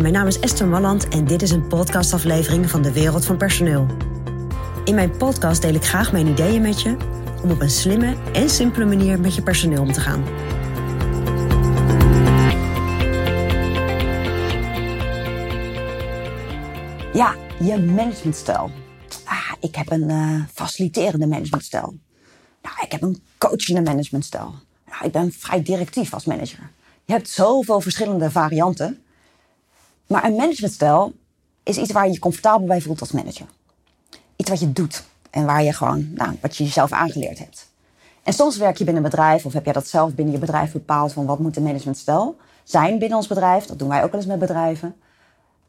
Mijn naam is Esther Malland en dit is een podcastaflevering van de Wereld van Personeel. In mijn podcast deel ik graag mijn ideeën met je om op een slimme en simpele manier met je personeel om te gaan. Ja, je managementstijl. Ah, ik heb een uh, faciliterende managementstijl. Nou, ik heb een coachende managementstijl. Ik ben vrij directief als manager. Je hebt zoveel verschillende varianten. Maar een managementstijl is iets waar je je comfortabel bij voelt als manager. Iets wat je doet en waar je gewoon, nou, wat je jezelf aangeleerd hebt. En soms werk je binnen een bedrijf of heb jij dat zelf binnen je bedrijf bepaald van wat moet de managementstijl zijn binnen ons bedrijf. Dat doen wij ook wel eens met bedrijven.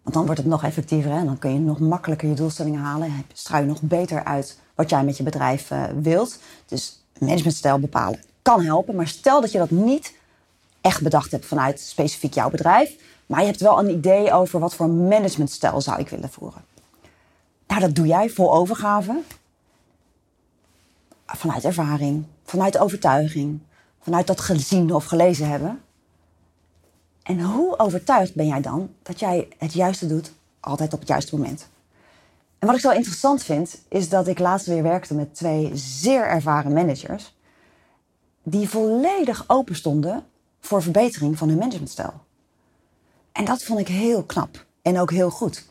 Want dan wordt het nog effectiever en dan kun je nog makkelijker je doelstellingen halen. En je nog beter uit wat jij met je bedrijf uh, wilt. Dus managementstijl bepalen kan helpen. Maar stel dat je dat niet echt bedacht hebt vanuit specifiek jouw bedrijf. Maar je hebt wel een idee over wat voor managementstijl zou ik willen voeren. Nou, dat doe jij vol overgave. Vanuit ervaring, vanuit overtuiging, vanuit dat gezien of gelezen hebben. En hoe overtuigd ben jij dan dat jij het juiste doet, altijd op het juiste moment? En wat ik zo interessant vind, is dat ik laatst weer werkte met twee zeer ervaren managers. Die volledig open stonden voor verbetering van hun managementstijl. En dat vond ik heel knap en ook heel goed.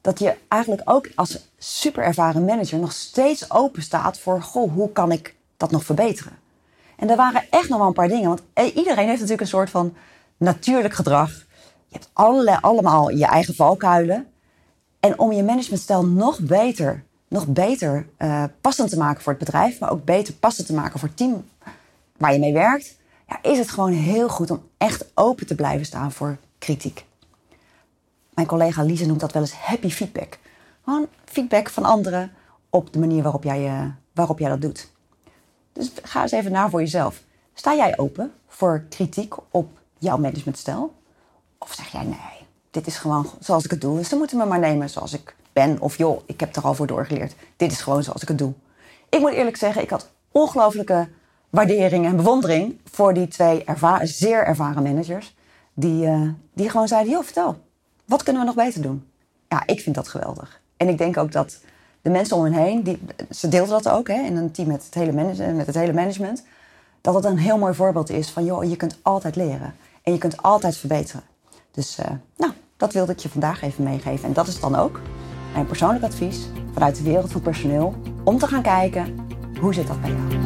Dat je eigenlijk ook als super ervaren manager nog steeds open staat voor, goh, hoe kan ik dat nog verbeteren? En er waren echt nog wel een paar dingen, want iedereen heeft natuurlijk een soort van natuurlijk gedrag. Je hebt allerlei, allemaal je eigen valkuilen. En om je managementstijl nog beter, nog beter uh, passend te maken voor het bedrijf, maar ook beter passend te maken voor het team waar je mee werkt, ja, is het gewoon heel goed om echt open te blijven staan voor kritiek. Mijn collega Lise noemt dat wel eens happy feedback. Gewoon feedback van anderen op de manier waarop jij, uh, waarop jij dat doet. Dus ga eens even na voor jezelf. Sta jij open voor kritiek op jouw managementstijl? Of zeg jij nee, dit is gewoon zoals ik het doe. Dus ze moeten me maar nemen zoals ik ben. Of joh, ik heb er al voor doorgeleerd. Dit is gewoon zoals ik het doe. Ik moet eerlijk zeggen, ik had ongelooflijke waardering en bewondering voor die twee zeer ervaren managers. Die, uh, die gewoon zeiden, joh, vertel, wat kunnen we nog beter doen? Ja, ik vind dat geweldig. En ik denk ook dat de mensen om hen heen, die, ze deelden dat ook hè, in een team met het, hele met het hele management, dat het een heel mooi voorbeeld is van, joh, je kunt altijd leren. En je kunt altijd verbeteren. Dus uh, nou, dat wilde ik je vandaag even meegeven. En dat is dan ook mijn persoonlijk advies vanuit de wereld van personeel. Om te gaan kijken, hoe zit dat bij jou?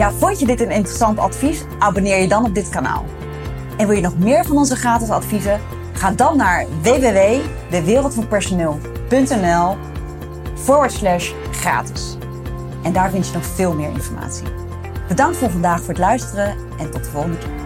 Ja, vond je dit een interessant advies? Abonneer je dan op dit kanaal. En wil je nog meer van onze gratis adviezen? Ga dan naar www.dewereldvanpersoneel.nl forward slash gratis. En daar vind je nog veel meer informatie. Bedankt voor vandaag voor het luisteren en tot de volgende keer.